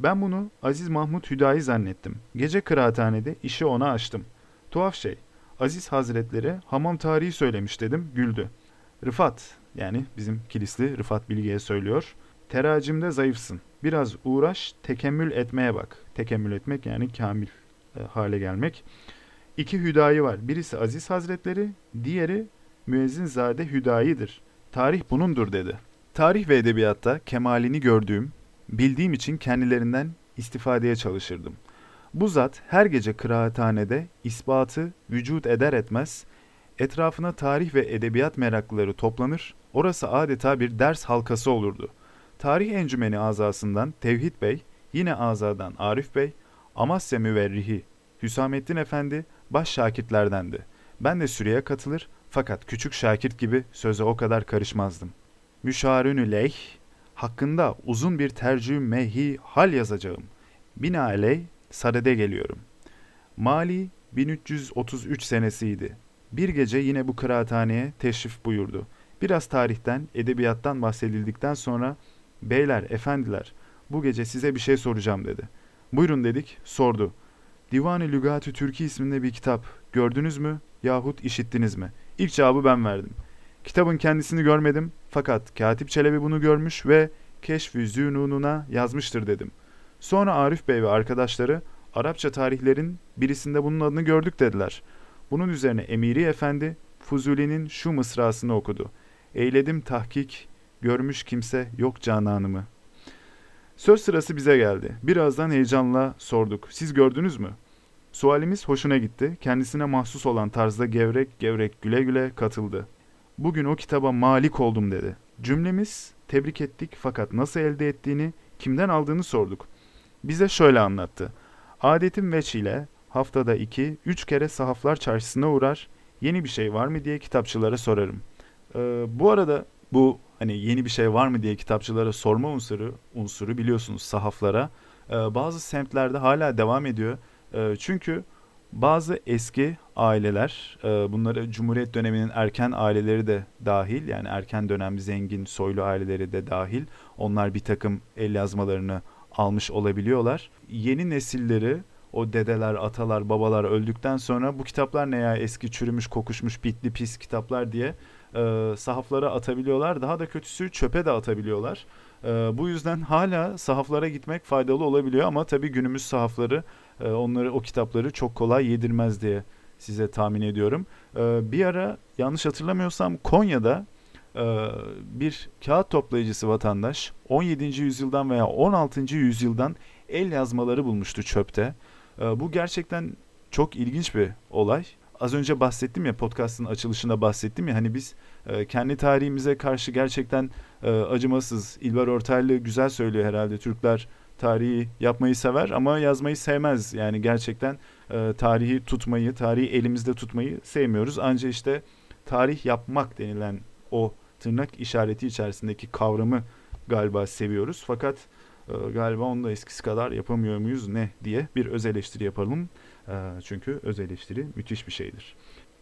Ben bunu Aziz Mahmut Hüdayi zannettim. Gece kıraathanede işi ona açtım. Tuhaf şey. Aziz Hazretleri hamam tarihi söylemiş dedim, güldü. Rıfat, yani bizim kilisli Rıfat Bilge'ye söylüyor. Teracimde zayıfsın. Biraz uğraş, tekemmül etmeye bak. Tekemmül etmek yani kamil e, hale gelmek. İki hüdayi var. Birisi Aziz Hazretleri, diğeri Müezzinzade Hüdayi'dir. Tarih bunundur dedi. Tarih ve edebiyatta kemalini gördüğüm, bildiğim için kendilerinden istifadeye çalışırdım. Bu zat her gece kıraathanede ispatı vücut eder etmez, etrafına tarih ve edebiyat meraklıları toplanır, orası adeta bir ders halkası olurdu.'' Tarih Encümeni azasından Tevhid Bey, yine azadan Arif Bey, Amasya Müverrihi, Hüsamettin Efendi baş şakirtlerdendi. Ben de süreye katılır fakat küçük şakirt gibi söze o kadar karışmazdım. Müşarünü leyh, hakkında uzun bir tercih mehi hal yazacağım. Binaenaleyh sadede geliyorum. Mali 1333 senesiydi. Bir gece yine bu kıraathaneye teşrif buyurdu. Biraz tarihten, edebiyattan bahsedildikten sonra Beyler, efendiler, bu gece size bir şey soracağım dedi. Buyurun dedik, sordu. Divan-ı Lügat-ı isminde bir kitap. Gördünüz mü yahut işittiniz mi? İlk cevabı ben verdim. Kitabın kendisini görmedim fakat Katip Çelebi bunu görmüş ve Keşf-ü Zünununa yazmıştır dedim. Sonra Arif Bey ve arkadaşları Arapça tarihlerin birisinde bunun adını gördük dediler. Bunun üzerine Emiri Efendi Fuzuli'nin şu mısrasını okudu. Eyledim tahkik, Görmüş kimse yok cananımı. Söz sırası bize geldi. Birazdan heyecanla sorduk. Siz gördünüz mü? Sualimiz hoşuna gitti. Kendisine mahsus olan tarzda gevrek gevrek güle güle katıldı. Bugün o kitaba malik oldum dedi. Cümlemiz tebrik ettik fakat nasıl elde ettiğini, kimden aldığını sorduk. Bize şöyle anlattı. Adetim veç ile haftada iki, üç kere sahaflar çarşısına uğrar. Yeni bir şey var mı diye kitapçılara sorarım. Ee, bu arada bu hani yeni bir şey var mı diye kitapçılara sorma unsuru unsuru biliyorsunuz sahaflara e, bazı semtlerde hala devam ediyor. E, çünkü bazı eski aileler, e, bunları Cumhuriyet döneminin erken aileleri de dahil, yani erken dönem zengin soylu aileleri de dahil, onlar bir takım el yazmalarını almış olabiliyorlar. Yeni nesilleri o dedeler, atalar, babalar öldükten sonra bu kitaplar ne ya eski çürümüş, kokuşmuş, bitli, pis kitaplar diye e, sahaflara atabiliyorlar. Daha da kötüsü çöpe de atabiliyorlar. E, bu yüzden hala sahaflara gitmek faydalı olabiliyor ama tabii günümüz sahafları e, onları o kitapları çok kolay yedirmez diye size tahmin ediyorum. E, bir ara yanlış hatırlamıyorsam Konya'da e, bir kağıt toplayıcısı vatandaş 17. yüzyıldan veya 16. yüzyıldan el yazmaları bulmuştu çöpte. E, bu gerçekten çok ilginç bir olay az önce bahsettim ya podcast'ın açılışında bahsettim ya hani biz e, kendi tarihimize karşı gerçekten e, acımasız. İlber Ortaylı güzel söylüyor herhalde. Türkler tarihi yapmayı sever ama yazmayı sevmez. Yani gerçekten e, tarihi tutmayı, tarihi elimizde tutmayı sevmiyoruz. Ancak işte tarih yapmak denilen o tırnak işareti içerisindeki kavramı galiba seviyoruz. Fakat e, galiba onu da eskisi kadar yapamıyor muyuz ne diye bir öz eleştiri yapalım. E, çünkü öz eleştiri müthiş bir şeydir.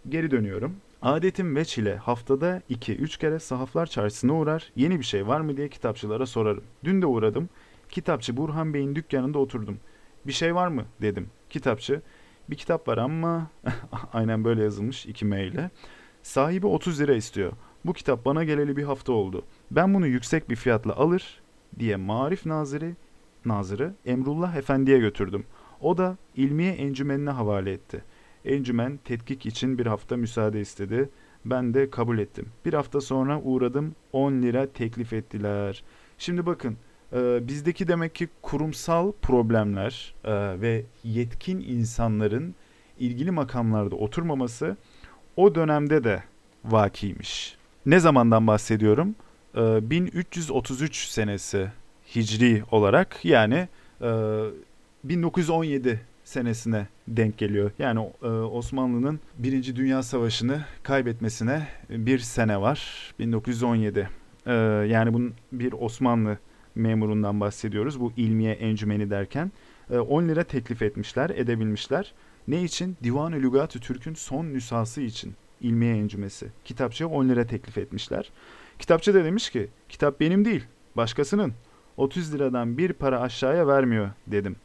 Geri dönüyorum. Adetim ve çile haftada 2-3 kere sahaflar çarşısına uğrar. Yeni bir şey var mı diye kitapçılara sorarım. Dün de uğradım. Kitapçı Burhan Bey'in dükkanında oturdum. Bir şey var mı dedim. Kitapçı bir kitap var ama <laughs> aynen böyle yazılmış 2 M ile. Sahibi 30 lira istiyor. Bu kitap bana geleli bir hafta oldu. Ben bunu yüksek bir fiyatla alır diye Marif Nazırı, Nazırı Emrullah Efendi'ye götürdüm. O da ilmiye encümenine havale etti. Encümen tetkik için bir hafta müsaade istedi. Ben de kabul ettim. Bir hafta sonra uğradım 10 lira teklif ettiler. Şimdi bakın e, bizdeki demek ki kurumsal problemler e, ve yetkin insanların ilgili makamlarda oturmaması o dönemde de vakiymiş. Ne zamandan bahsediyorum? E, 1333 senesi Hicri olarak yani e, 1917 senesine denk geliyor. Yani e, Osmanlı'nın Birinci Dünya Savaşı'nı kaybetmesine bir sene var. 1917. E, yani bunun bir Osmanlı memurundan bahsediyoruz. Bu ilmiye encümeni derken. E, 10 lira teklif etmişler, edebilmişler. Ne için? Divan-ı Lügat-ı Türk'ün son nüshası için ilmiye encümesi. Kitapçıya 10 lira teklif etmişler. Kitapçı da demiş ki kitap benim değil başkasının. 30 liradan bir para aşağıya vermiyor dedim.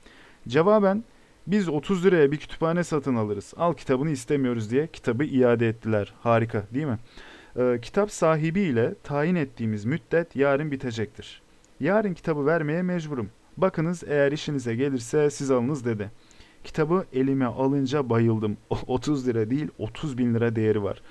Cevaben biz 30 liraya bir kütüphane satın alırız. Al kitabını istemiyoruz diye kitabı iade ettiler. Harika değil mi? Ee, kitap sahibiyle tayin ettiğimiz müddet yarın bitecektir. Yarın kitabı vermeye mecburum. Bakınız eğer işinize gelirse siz alınız dedi. Kitabı elime alınca bayıldım. <laughs> 30 lira değil 30 bin lira değeri var.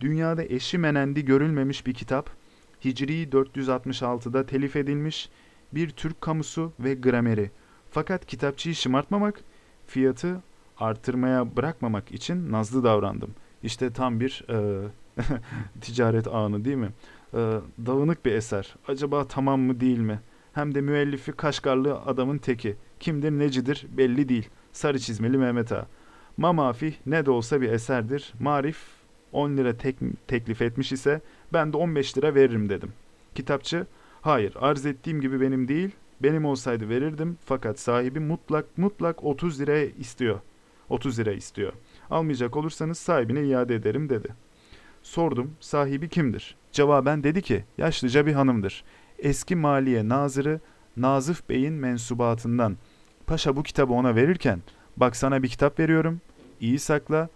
Dünyada eşi menendi görülmemiş bir kitap. Hicri 466'da telif edilmiş bir Türk kamusu ve grameri. Fakat kitapçıyı şımartmamak, fiyatı artırmaya bırakmamak için nazlı davrandım. İşte tam bir e, <laughs> ticaret anı değil mi? E, dağınık bir eser. Acaba tamam mı değil mi? Hem de müellifi Kaşgarlı adamın teki. Kimdir necidir belli değil. Sarı çizmeli Mehmet Ağa. Mamafi ne de olsa bir eserdir. Marif 10 lira tek, teklif etmiş ise ben de 15 lira veririm dedim. Kitapçı hayır arz ettiğim gibi benim değil benim olsaydı verirdim fakat sahibi mutlak mutlak 30 liraya istiyor. 30 lira istiyor. Almayacak olursanız sahibine iade ederim dedi. Sordum sahibi kimdir? Cevaben dedi ki yaşlıca bir hanımdır. Eski maliye nazırı Nazif Bey'in mensubatından. Paşa bu kitabı ona verirken bak sana bir kitap veriyorum. İyi sakla.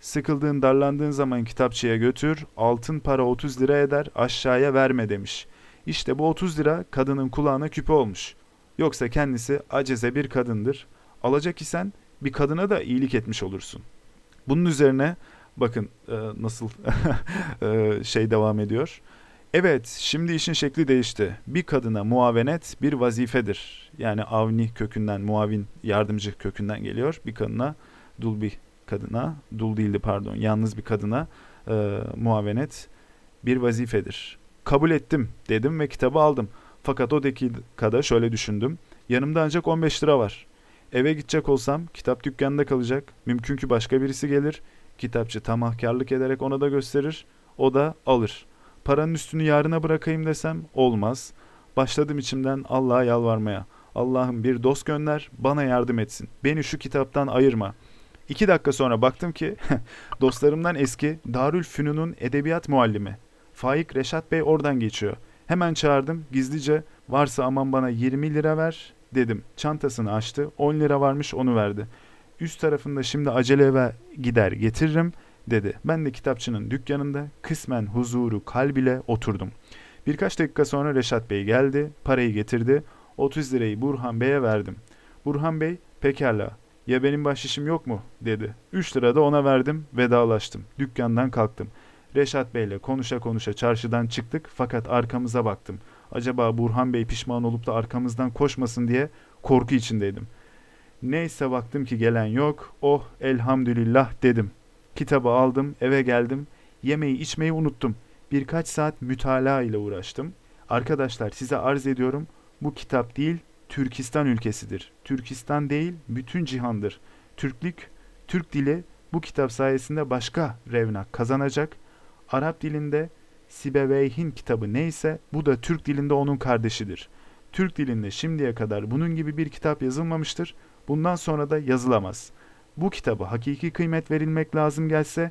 Sıkıldığın darlandığın zaman kitapçıya götür. Altın para 30 lira eder aşağıya verme demiş.'' İşte bu 30 lira kadının kulağına küpe olmuş. Yoksa kendisi aceze bir kadındır. Alacak isen bir kadına da iyilik etmiş olursun. Bunun üzerine bakın e, nasıl <laughs> e, şey devam ediyor. Evet, şimdi işin şekli değişti. Bir kadına muavenet bir vazifedir. Yani avni kökünden, muavin, yardımcı kökünden geliyor. Bir kadına, dul bir kadına, dul değildi pardon, yalnız bir kadına e, muavenet bir vazifedir kabul ettim dedim ve kitabı aldım. Fakat o dakikada şöyle düşündüm. Yanımda ancak 15 lira var. Eve gidecek olsam kitap dükkanında kalacak. Mümkün ki başka birisi gelir. Kitapçı tamahkarlık ederek ona da gösterir. O da alır. Paranın üstünü yarına bırakayım desem olmaz. Başladım içimden Allah'a yalvarmaya. Allah'ım bir dost gönder, bana yardım etsin. Beni şu kitaptan ayırma. İki dakika sonra baktım ki <laughs> dostlarımdan eski Darül Fünun'un edebiyat muallimi. Faik Reşat Bey oradan geçiyor. Hemen çağırdım gizlice varsa aman bana 20 lira ver dedim. Çantasını açtı 10 lira varmış onu verdi. Üst tarafında şimdi acele eve gider getiririm dedi. Ben de kitapçının dükkanında kısmen huzuru kalbile oturdum. Birkaç dakika sonra Reşat Bey geldi, parayı getirdi. 30 lirayı Burhan Bey'e verdim. Burhan Bey, pekala, ya benim bahşişim yok mu? dedi. 3 lira da ona verdim, vedalaştım. Dükkandan kalktım. Reşat Bey'le konuşa konuşa çarşıdan çıktık fakat arkamıza baktım. Acaba Burhan Bey pişman olup da arkamızdan koşmasın diye korku içindeydim. Neyse baktım ki gelen yok. Oh elhamdülillah dedim. Kitabı aldım, eve geldim. Yemeği içmeyi unuttum. Birkaç saat mütalaa ile uğraştım. Arkadaşlar size arz ediyorum. Bu kitap değil, Türkistan ülkesidir. Türkistan değil, bütün cihandır. Türklük, Türk dili bu kitap sayesinde başka revnak kazanacak. Arap dilinde Sibeveyh'in kitabı neyse bu da Türk dilinde onun kardeşidir. Türk dilinde şimdiye kadar bunun gibi bir kitap yazılmamıştır. Bundan sonra da yazılamaz. Bu kitaba hakiki kıymet verilmek lazım gelse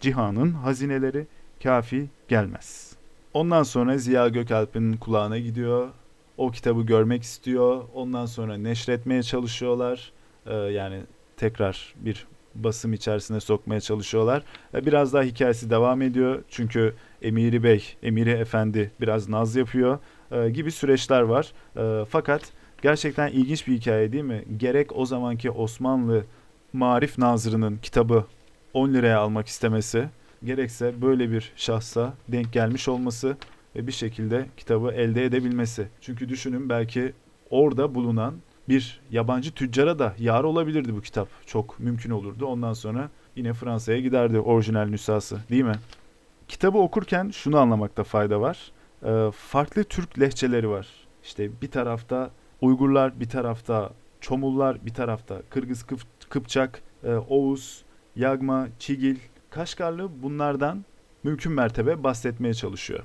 cihanın hazineleri kafi gelmez. Ondan sonra Ziya Gökalp'in kulağına gidiyor. O kitabı görmek istiyor. Ondan sonra neşretmeye çalışıyorlar. Ee, yani tekrar bir basım içerisine sokmaya çalışıyorlar. Ee, biraz daha hikayesi devam ediyor. Çünkü Emiri Bey, Emiri Efendi biraz naz yapıyor e, gibi süreçler var. Fakat gerçekten ilginç bir hikaye değil mi? Gerek o zamanki Osmanlı Marif Nazırı'nın kitabı 10 liraya almak istemesi, gerekse böyle bir şahsa denk gelmiş olması ve bir şekilde kitabı elde edebilmesi. Çünkü düşünün belki orada bulunan bir yabancı tüccara da yar olabilirdi bu kitap. Çok mümkün olurdu. Ondan sonra yine Fransa'ya giderdi orijinal nüshası değil mi? Kitabı okurken şunu anlamakta fayda var. Ee, farklı Türk lehçeleri var. İşte bir tarafta Uygurlar, bir tarafta Çomullar, bir tarafta Kırgız Kıp Kıpçak, e, Oğuz, Yagma, Çigil, Kaşgarlı bunlardan mümkün mertebe bahsetmeye çalışıyor.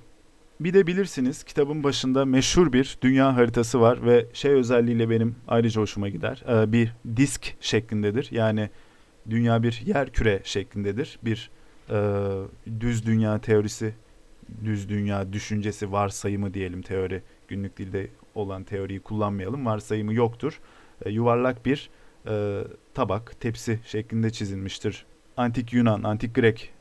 Bir de bilirsiniz kitabın başında meşhur bir dünya haritası var ve şey özelliğiyle benim ayrıca hoşuma gider. Ee, bir disk şeklindedir. Yani dünya bir yer küre şeklindedir. Bir e, düz dünya teorisi, düz dünya düşüncesi, varsayımı diyelim teori. Günlük dilde olan teoriyi kullanmayalım. Varsayımı yoktur. E, yuvarlak bir e, tabak, tepsi şeklinde çizilmiştir. Antik Yunan, Antik Grek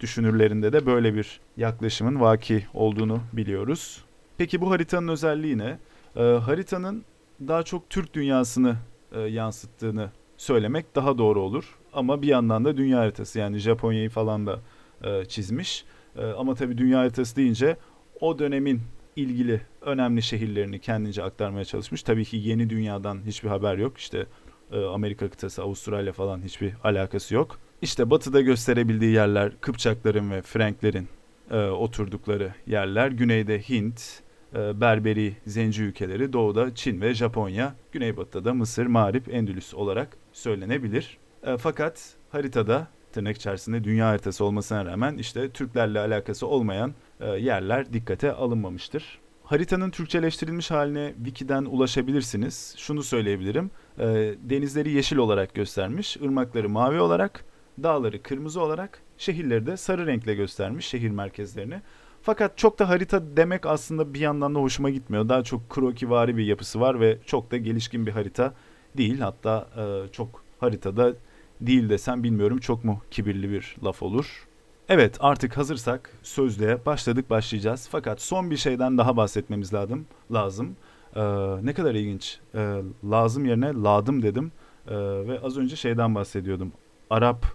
düşünürlerinde de böyle bir yaklaşımın vaki olduğunu biliyoruz. Peki bu haritanın özelliği ne? E, haritanın daha çok Türk dünyasını e, yansıttığını söylemek daha doğru olur. Ama bir yandan da dünya haritası yani Japonya'yı falan da e, çizmiş. E, ama tabii dünya haritası deyince o dönemin ilgili önemli şehirlerini kendince aktarmaya çalışmış. Tabii ki yeni dünyadan hiçbir haber yok. İşte e, Amerika kıtası, Avustralya falan hiçbir alakası yok. İşte batıda gösterebildiği yerler Kıpçakların ve Franklerin e, oturdukları yerler. Güneyde Hint, e, Berberi, Zenci ülkeleri, doğuda Çin ve Japonya, güneybatıda da Mısır, Mağrip, Endülüs olarak söylenebilir. E, fakat haritada tırnak içerisinde dünya haritası olmasına rağmen işte Türklerle alakası olmayan e, yerler dikkate alınmamıştır. Haritanın Türkçeleştirilmiş haline Wiki'den ulaşabilirsiniz. Şunu söyleyebilirim. E, denizleri yeşil olarak göstermiş, ırmakları mavi olarak, dağları kırmızı olarak, şehirleri de sarı renkle göstermiş şehir merkezlerini. Fakat çok da harita demek aslında bir yandan da hoşuma gitmiyor. Daha çok krokivari bir yapısı var ve çok da gelişkin bir harita değil. Hatta e, çok haritada değil desem bilmiyorum çok mu kibirli bir laf olur. Evet artık hazırsak sözlüğe başladık başlayacağız. Fakat son bir şeyden daha bahsetmemiz lazım. lazım. Ee, ne kadar ilginç. Ee, lazım yerine ladım dedim. Ee, ve az önce şeyden bahsediyordum. Arap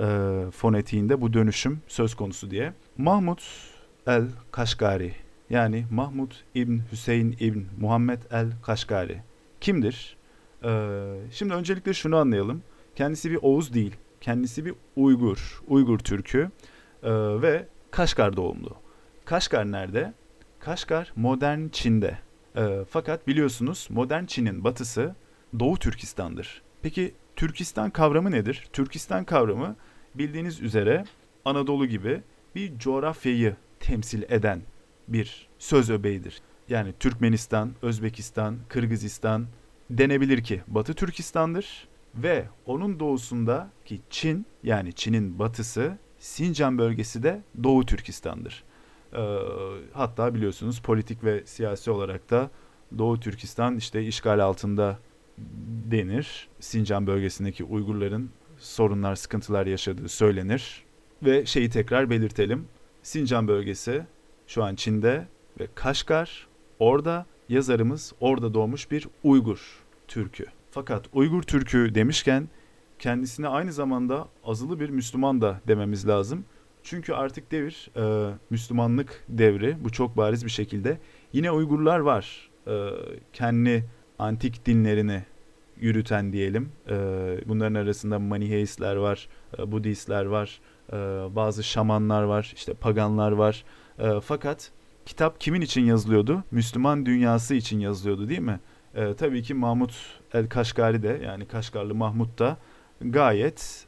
e, fonetiğinde bu dönüşüm söz konusu diye. Mahmut el Kaşgari yani Mahmud İbn Hüseyin İbn Muhammed el Kaşgari kimdir? Ee, şimdi öncelikle şunu anlayalım. Kendisi bir Oğuz değil. Kendisi bir Uygur. Uygur Türk'ü ee, ve Kaşgar doğumlu. Kaşgar nerede? Kaşgar modern Çin'de. Ee, fakat biliyorsunuz modern Çin'in batısı Doğu Türkistan'dır. Peki Türkistan kavramı nedir? Türkistan kavramı bildiğiniz üzere Anadolu gibi bir coğrafyayı temsil eden bir söz öbeğidir. Yani Türkmenistan, Özbekistan, Kırgızistan denebilir ki Batı Türkistan'dır ve onun doğusunda ki Çin yani Çin'in batısı Sincan bölgesi de Doğu Türkistan'dır. Ee, hatta biliyorsunuz politik ve siyasi olarak da Doğu Türkistan işte işgal altında denir. Sincan bölgesindeki Uygurların sorunlar, sıkıntılar yaşadığı söylenir. Ve şeyi tekrar belirtelim. Sincan bölgesi şu an Çin'de ve Kaşgar orada yazarımız orada doğmuş bir Uygur Türkü. Fakat Uygur Türkü demişken kendisine aynı zamanda azılı bir Müslüman da dememiz lazım. Çünkü artık devir e, Müslümanlık devri bu çok bariz bir şekilde. Yine Uygurlar var e, kendi antik dinlerini yürüten diyelim. E, bunların arasında Maniheistler var, e, Budistler var, e, bazı şamanlar var, işte paganlar var. E, fakat kitap kimin için yazılıyordu? Müslüman dünyası için yazılıyordu değil mi? Tabii ki Mahmut el Kaşgari de yani Kaşgarlı Mahmut da gayet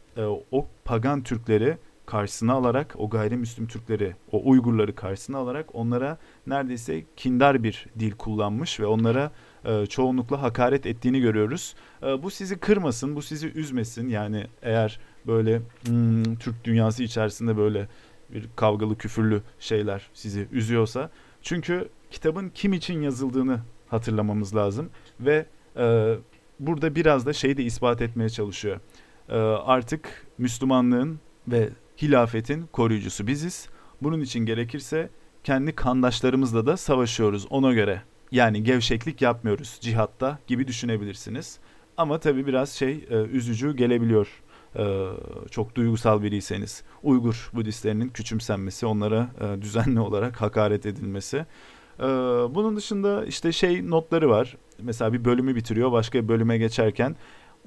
o pagan Türkleri karşısına alarak o gayrimüslim Türkleri, o Uygurları karşısına alarak onlara neredeyse kindar bir dil kullanmış ve onlara e, çoğunlukla hakaret ettiğini görüyoruz. E, bu sizi kırmasın, bu sizi üzmesin. Yani eğer böyle hmm, Türk dünyası içerisinde böyle bir kavgalı küfürlü şeyler sizi üzüyorsa. Çünkü kitabın kim için yazıldığını hatırlamamız lazım ve e, burada biraz da şeyi de ispat etmeye çalışıyor. E, artık Müslümanlığın ve hilafetin koruyucusu biziz. Bunun için gerekirse kendi kandaşlarımızla da savaşıyoruz ona göre. Yani gevşeklik yapmıyoruz cihatta gibi düşünebilirsiniz. Ama tabii biraz şey e, üzücü gelebiliyor. E, çok duygusal biriyseniz. Uygur Budistlerinin küçümsenmesi, onlara e, düzenli olarak hakaret edilmesi. E, bunun dışında işte şey notları var. Mesela bir bölümü bitiriyor, başka bir bölüme geçerken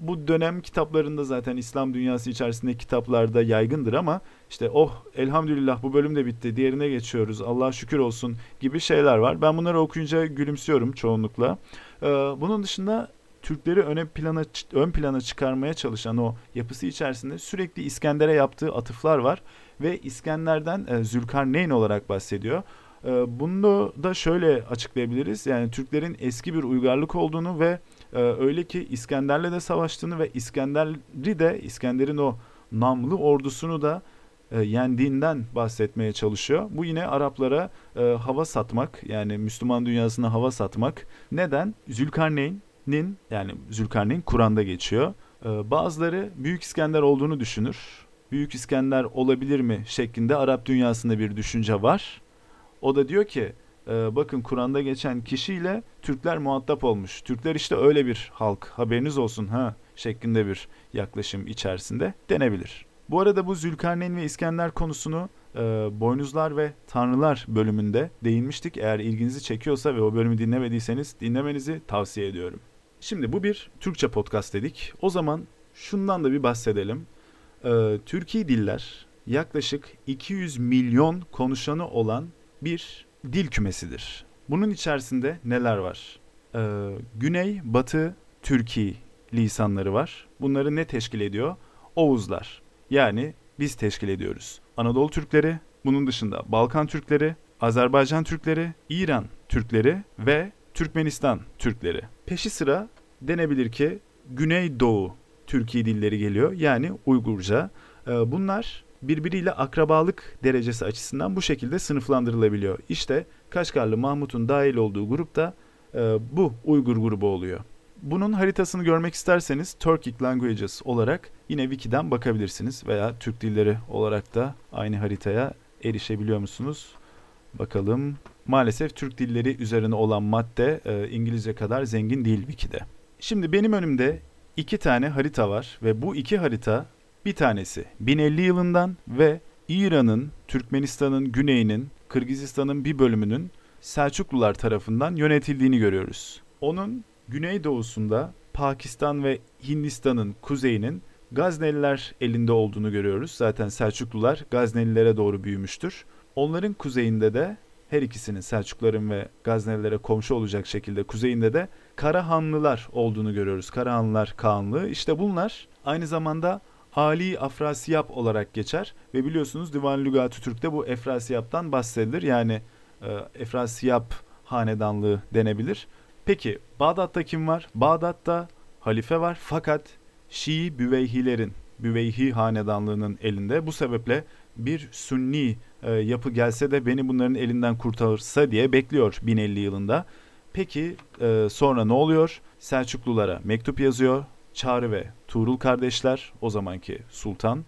bu dönem kitaplarında zaten İslam dünyası içerisinde kitaplarda yaygındır ama işte oh elhamdülillah bu bölüm de bitti diğerine geçiyoruz Allah'a şükür olsun gibi şeyler var. Ben bunları okuyunca gülümsüyorum çoğunlukla. Ee, bunun dışında Türkleri öne plana ön plana çıkarmaya çalışan o yapısı içerisinde sürekli İskender'e yaptığı atıflar var ve İskender'den e, Zülkarneyn olarak bahsediyor. E, bunu da şöyle açıklayabiliriz. Yani Türklerin eski bir uygarlık olduğunu ve ee, öyle ki İskender'le de savaştığını ve İskender'i de İskender'in o namlı ordusunu da e, yendiğinden bahsetmeye çalışıyor. Bu yine Araplara e, hava satmak yani Müslüman dünyasına hava satmak. Neden? Zülkarneyn'in yani Zülkarneyn Kur'an'da geçiyor. E, bazıları Büyük İskender olduğunu düşünür. Büyük İskender olabilir mi şeklinde Arap dünyasında bir düşünce var. O da diyor ki e, bakın Kur'an'da geçen kişiyle Türkler muhatap olmuş. Türkler işte öyle bir halk haberiniz olsun ha şeklinde bir yaklaşım içerisinde denebilir. Bu arada bu Zülkarneyn ve İskender konusunu e, Boynuzlar ve Tanrılar bölümünde değinmiştik. Eğer ilginizi çekiyorsa ve o bölümü dinlemediyseniz dinlemenizi tavsiye ediyorum. Şimdi bu bir Türkçe podcast dedik. O zaman şundan da bir bahsedelim. E, Türkiye diller yaklaşık 200 milyon konuşanı olan bir dil kümesidir. Bunun içerisinde neler var? Ee, Güney, Batı, Türkiye lisanları var. Bunları ne teşkil ediyor? Oğuzlar. Yani biz teşkil ediyoruz. Anadolu Türkleri, bunun dışında Balkan Türkleri, Azerbaycan Türkleri, İran Türkleri ve Türkmenistan Türkleri. Peşi sıra denebilir ki Güneydoğu Türkiye dilleri geliyor. Yani Uygurca. Ee, bunlar birbiriyle akrabalık derecesi açısından bu şekilde sınıflandırılabiliyor. İşte Kaşgarlı Mahmut'un dahil olduğu grupta e, bu Uygur grubu oluyor. Bunun haritasını görmek isterseniz Turkic Languages olarak yine wiki'den bakabilirsiniz veya Türk dilleri olarak da aynı haritaya erişebiliyor musunuz? Bakalım. Maalesef Türk dilleri üzerine olan madde e, İngilizce kadar zengin değil wiki'de. Şimdi benim önümde iki tane harita var ve bu iki harita bir tanesi 1050 yılından ve İran'ın, Türkmenistan'ın güneyinin, Kırgızistan'ın bir bölümünün Selçuklular tarafından yönetildiğini görüyoruz. Onun güneydoğusunda Pakistan ve Hindistan'ın kuzeyinin Gazneliler elinde olduğunu görüyoruz. Zaten Selçuklular Gaznelilere doğru büyümüştür. Onların kuzeyinde de her ikisinin Selçukluların ve Gaznelilere komşu olacak şekilde kuzeyinde de Karahanlılar olduğunu görüyoruz. Karahanlılar Kağanlığı. İşte bunlar aynı zamanda Ali Afrasiyap olarak geçer ve biliyorsunuz Divan Lügatü Türk'te bu Efrasiyap'tan bahsedilir. Yani e, Efrasiyap hanedanlığı denebilir. Peki Bağdat'ta kim var? Bağdat'ta halife var fakat Şii Büveyhilerin, Büveyhi hanedanlığının elinde. Bu sebeple bir Sünni e, yapı gelse de beni bunların elinden kurtarırsa diye bekliyor 1050 yılında. Peki e, sonra ne oluyor? Selçuklulara mektup yazıyor. Çağrı ve Tuğrul kardeşler o zamanki sultan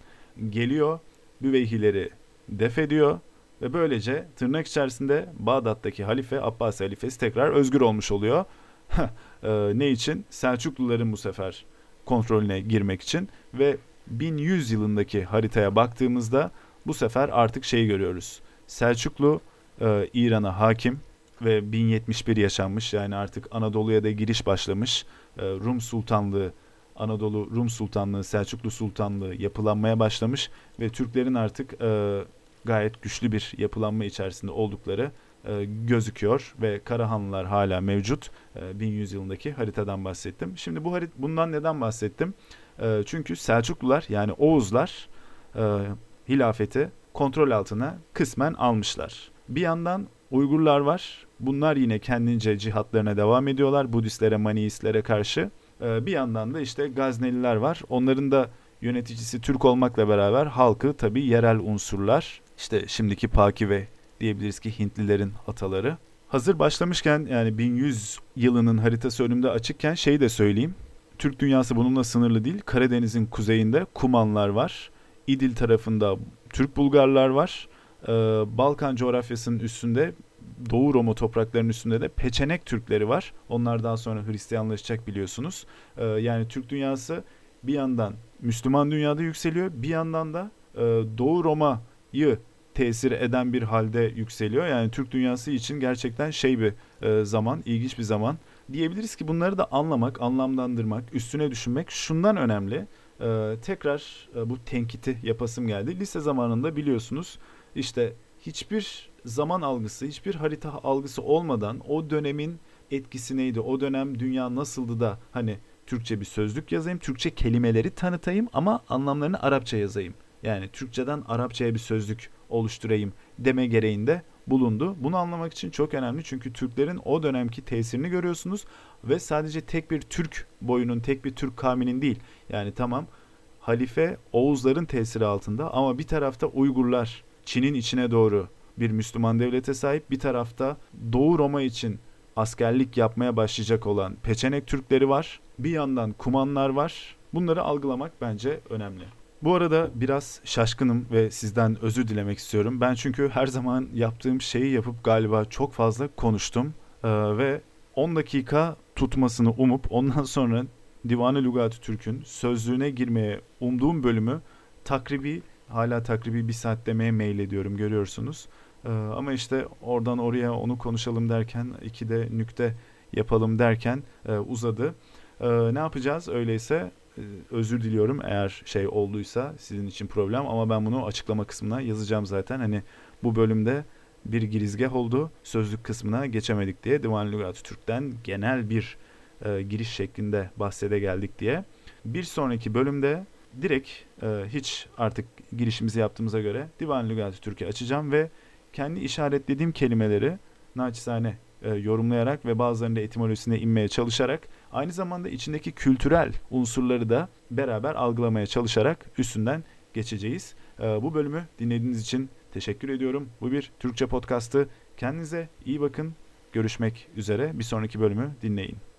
geliyor. Büveyhileri def ediyor ve böylece tırnak içerisinde Bağdat'taki halife Abbas halifesi tekrar özgür olmuş oluyor. <laughs> e, ne için? Selçukluların bu sefer kontrolüne girmek için ve 1100 yılındaki haritaya baktığımızda bu sefer artık şeyi görüyoruz. Selçuklu e, İran'a hakim ve 1071 yaşanmış yani artık Anadolu'ya da giriş başlamış. E, Rum Sultanlığı, Anadolu Rum Sultanlığı, Selçuklu Sultanlığı yapılanmaya başlamış ve Türklerin artık e, gayet güçlü bir yapılanma içerisinde oldukları e, gözüküyor ve Karahanlılar hala mevcut. E, 1100 yılındaki haritadan bahsettim. Şimdi bu harit bundan neden bahsettim? E, çünkü Selçuklular yani Oğuzlar e, hilafeti kontrol altına kısmen almışlar. Bir yandan Uygurlar var. Bunlar yine kendince cihatlarına devam ediyorlar Budistlere, Maniistlere karşı. Ee, bir yandan da işte Gazneliler var. Onların da yöneticisi Türk olmakla beraber halkı tabi yerel unsurlar. İşte şimdiki Paki ve diyebiliriz ki Hintlilerin ataları. Hazır başlamışken yani 1100 yılının haritası önümde açıkken şeyi de söyleyeyim. Türk dünyası bununla sınırlı değil. Karadeniz'in kuzeyinde Kumanlar var. İdil tarafında Türk Bulgarlar var. Ee, Balkan coğrafyasının üstünde Doğu Roma topraklarının üstünde de Peçenek Türkleri var. Onlar daha sonra Hristiyanlaşacak biliyorsunuz. Ee, yani Türk dünyası bir yandan Müslüman dünyada yükseliyor. Bir yandan da e, Doğu Roma'yı tesir eden bir halde yükseliyor. Yani Türk dünyası için gerçekten şey bir e, zaman, ilginç bir zaman. Diyebiliriz ki bunları da anlamak, anlamlandırmak, üstüne düşünmek şundan önemli. E, tekrar e, bu tenkiti yapasım geldi. Lise zamanında biliyorsunuz işte hiçbir zaman algısı, hiçbir harita algısı olmadan o dönemin etkisi neydi? O dönem dünya nasıldı da hani Türkçe bir sözlük yazayım, Türkçe kelimeleri tanıtayım ama anlamlarını Arapça yazayım. Yani Türkçeden Arapçaya bir sözlük oluşturayım deme gereğinde bulundu. Bunu anlamak için çok önemli çünkü Türklerin o dönemki tesirini görüyorsunuz ve sadece tek bir Türk boyunun, tek bir Türk kavminin değil. Yani tamam halife Oğuzların tesiri altında ama bir tarafta Uygurlar Çin'in içine doğru bir Müslüman devlete sahip, bir tarafta Doğu Roma için askerlik yapmaya başlayacak olan Peçenek Türkleri var. Bir yandan Kumanlar var. Bunları algılamak bence önemli. Bu arada biraz şaşkınım ve sizden özür dilemek istiyorum. Ben çünkü her zaman yaptığım şeyi yapıp galiba çok fazla konuştum ee, ve 10 dakika tutmasını umup ondan sonra Divan-ı Lügat-ı Türk'ün sözlüğüne girmeye umduğum bölümü takribi hala takribi bir saat demeye mail ediyorum görüyorsunuz. Ee, ama işte oradan oraya onu konuşalım derken iki de nükte yapalım derken e, uzadı. E, ne yapacağız öyleyse e, özür diliyorum eğer şey olduysa sizin için problem ama ben bunu açıklama kısmına yazacağım zaten. Hani bu bölümde bir girizgah oldu. Sözlük kısmına geçemedik diye Divan Lügat Türk'ten genel bir e, giriş şeklinde bahsede geldik diye. Bir sonraki bölümde direkt e, hiç artık girişimizi yaptığımıza göre Divan Lügat Türk'ü açacağım ve kendi işaretlediğim kelimeleri naçizane e, yorumlayarak ve bazılarında etimolojisine inmeye çalışarak aynı zamanda içindeki kültürel unsurları da beraber algılamaya çalışarak üstünden geçeceğiz. E, bu bölümü dinlediğiniz için teşekkür ediyorum. Bu bir Türkçe podcast'ı. Kendinize iyi bakın. Görüşmek üzere. Bir sonraki bölümü dinleyin.